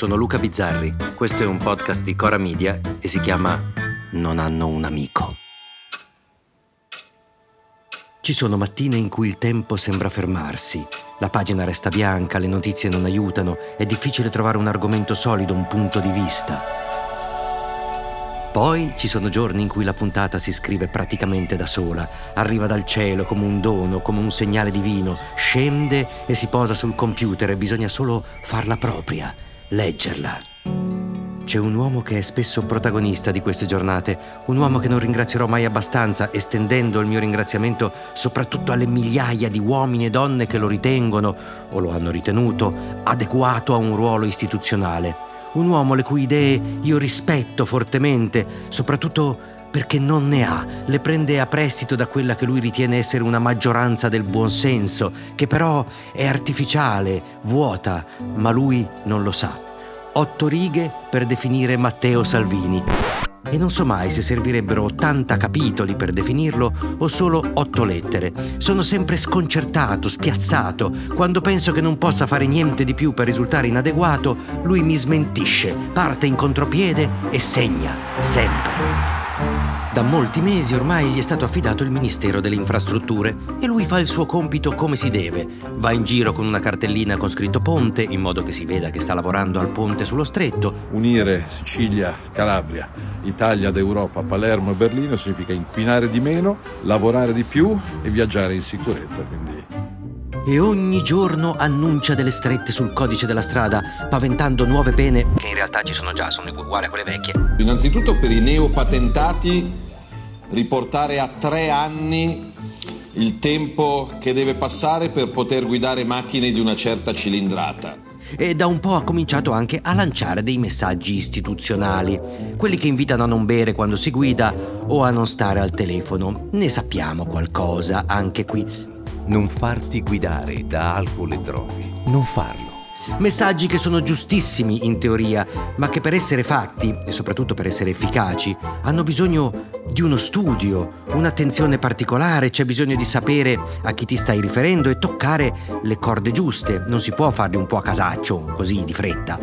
sono Luca Bizzarri, questo è un podcast di Cora Media e si chiama Non hanno un amico. Ci sono mattine in cui il tempo sembra fermarsi, la pagina resta bianca, le notizie non aiutano, è difficile trovare un argomento solido, un punto di vista. Poi ci sono giorni in cui la puntata si scrive praticamente da sola, arriva dal cielo come un dono, come un segnale divino, scende e si posa sul computer e bisogna solo farla propria, leggerla. C'è un uomo che è spesso protagonista di queste giornate, un uomo che non ringrazierò mai abbastanza, estendendo il mio ringraziamento soprattutto alle migliaia di uomini e donne che lo ritengono, o lo hanno ritenuto, adeguato a un ruolo istituzionale un uomo le cui idee io rispetto fortemente, soprattutto perché non ne ha, le prende a prestito da quella che lui ritiene essere una maggioranza del buonsenso, che però è artificiale, vuota, ma lui non lo sa. Otto righe per definire Matteo Salvini. E non so mai se servirebbero 80 capitoli per definirlo o solo 8 lettere. Sono sempre sconcertato, spiazzato. Quando penso che non possa fare niente di più per risultare inadeguato, lui mi smentisce, parte in contropiede e segna, sempre. Da molti mesi ormai gli è stato affidato il Ministero delle Infrastrutture e lui fa il suo compito come si deve. Va in giro con una cartellina con scritto ponte, in modo che si veda che sta lavorando al ponte sullo stretto. Unire Sicilia, Calabria, Italia d'Europa, Palermo e Berlino significa inquinare di meno, lavorare di più e viaggiare in sicurezza. Quindi e ogni giorno annuncia delle strette sul codice della strada, paventando nuove pene che in realtà ci sono già, sono uguali a quelle vecchie. Innanzitutto per i neopatentati riportare a tre anni il tempo che deve passare per poter guidare macchine di una certa cilindrata. E da un po' ha cominciato anche a lanciare dei messaggi istituzionali, quelli che invitano a non bere quando si guida o a non stare al telefono. Ne sappiamo qualcosa anche qui. Non farti guidare da alcol e droghe. Non farlo. Messaggi che sono giustissimi in teoria, ma che per essere fatti, e soprattutto per essere efficaci, hanno bisogno di uno studio, un'attenzione particolare, c'è bisogno di sapere a chi ti stai riferendo e toccare le corde giuste. Non si può farli un po' a casaccio, così di fretta.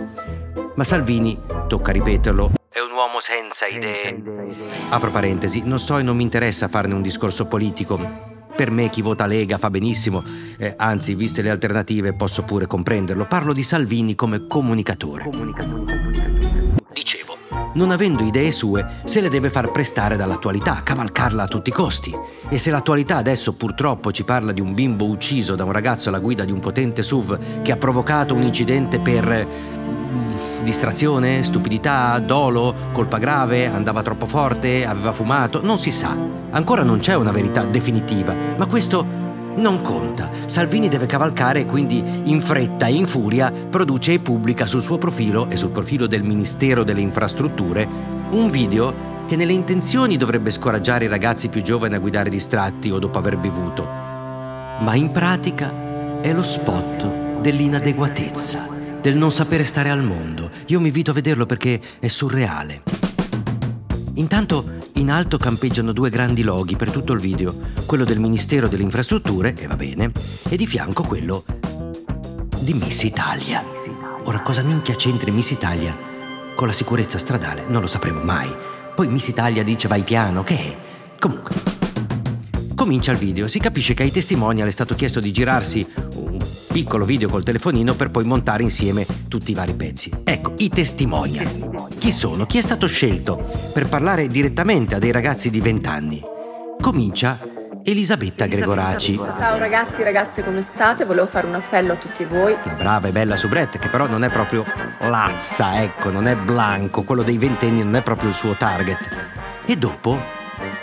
Ma Salvini, tocca ripeterlo, è un uomo senza idee. Apro parentesi, non sto e non mi interessa farne un discorso politico. Per me chi vota Lega fa benissimo, eh, anzi, viste le alternative, posso pure comprenderlo. Parlo di Salvini come comunicatore. Dicevo, non avendo idee sue, se le deve far prestare dall'attualità, cavalcarla a tutti i costi. E se l'attualità adesso purtroppo ci parla di un bimbo ucciso da un ragazzo alla guida di un potente SUV che ha provocato un incidente per Distrazione? Stupidità? Dolo? Colpa grave? Andava troppo forte? Aveva fumato? Non si sa. Ancora non c'è una verità definitiva, ma questo non conta. Salvini deve cavalcare e quindi in fretta e in furia produce e pubblica sul suo profilo e sul profilo del Ministero delle Infrastrutture un video che nelle intenzioni dovrebbe scoraggiare i ragazzi più giovani a guidare distratti o dopo aver bevuto. Ma in pratica è lo spot dell'inadeguatezza del non sapere stare al mondo. Io mi invito a vederlo perché è surreale. Intanto in alto campeggiano due grandi loghi per tutto il video, quello del Ministero delle Infrastrutture, e va bene, e di fianco quello di Miss Italia. Ora cosa minchia c'entri Miss Italia con la sicurezza stradale? Non lo sapremo mai. Poi Miss Italia dice vai piano, che è? Comunque, comincia il video, si capisce che ai testimonial è stato chiesto di girarsi piccolo video col telefonino per poi montare insieme tutti i vari pezzi. Ecco, i testimonial. Chi sono? Chi è stato scelto per parlare direttamente a dei ragazzi di 20 anni? Comincia Elisabetta Gregoraci. Ciao ragazzi ragazze, come state? Volevo fare un appello a tutti voi. Una brava e bella soubrette che però non è proprio lazza, ecco, non è blanco, quello dei ventenni non è proprio il suo target. E dopo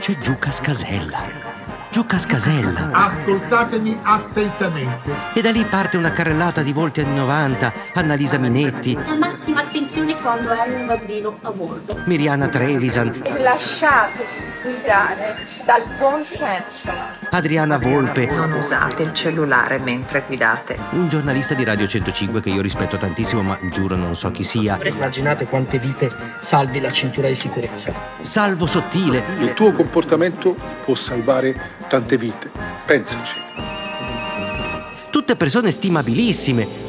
c'è Giuca Scasella giù Cascasella. Ascoltatemi attentamente. E da lì parte una carrellata di volti anni 90, Annalisa Minetti. La massima attenzione quando hai un bambino a bordo. Miriana Trevisan. Lasciatevi guidare dal buon senso. Adriana Volpe. Non usate il cellulare mentre guidate. Un giornalista di Radio 105 che io rispetto tantissimo, ma giuro non so chi sia. Immaginate quante vite salvi la cintura di sicurezza. Salvo Sottile. Il tuo comportamento può salvare tante vite. Pensaci. Tutte persone stimabilissime.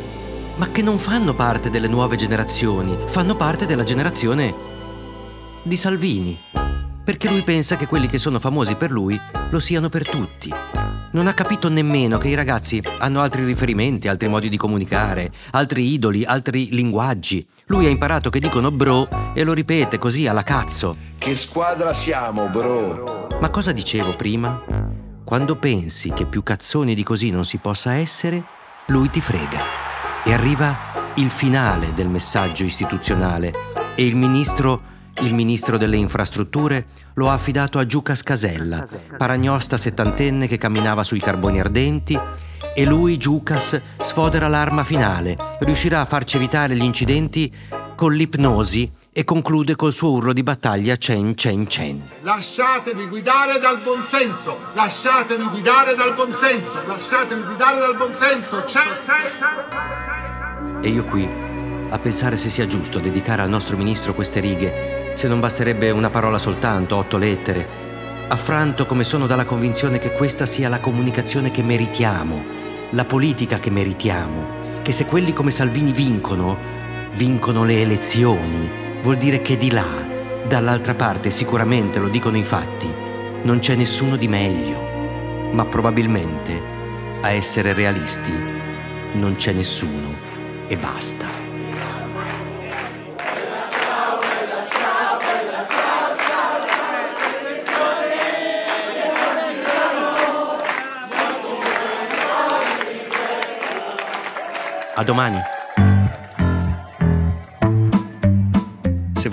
ma che non fanno parte delle nuove generazioni, fanno parte della generazione di Salvini. Perché lui pensa che quelli che sono famosi per lui lo siano per tutti. Non ha capito nemmeno che i ragazzi hanno altri riferimenti, altri modi di comunicare, altri idoli, altri linguaggi. Lui ha imparato che dicono bro e lo ripete così alla cazzo. Che squadra siamo, bro? Ma cosa dicevo prima? Quando pensi che più cazzoni di così non si possa essere, lui ti frega. E arriva il finale del messaggio istituzionale. E il ministro il ministro delle infrastrutture lo ha affidato a Giuca Scasella, paragnosta settantenne che camminava sui carboni ardenti. E lui, Giucas, sfodera l'arma finale, riuscirà a farci evitare gli incidenti con l'ipnosi e conclude col suo urlo di battaglia Cen Cen Cen. Lasciatevi guidare dal buonsenso, lasciatevi guidare dal buonsenso, lasciatevi guidare dal buonsenso. Cen, cen, E io qui a pensare se sia giusto dedicare al nostro ministro queste righe se non basterebbe una parola soltanto, otto lettere. Affranto come sono dalla convinzione che questa sia la comunicazione che meritiamo, la politica che meritiamo, che se quelli come Salvini vincono, vincono le elezioni, vuol dire che di là, dall'altra parte, sicuramente lo dicono i fatti, non c'è nessuno di meglio, ma probabilmente, a essere realisti, non c'è nessuno e basta. A domani.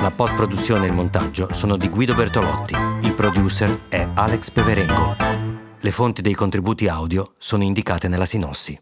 La post-produzione e il montaggio sono di Guido Bertolotti. Il producer è Alex Peverengo. Le fonti dei contributi audio sono indicate nella sinossi.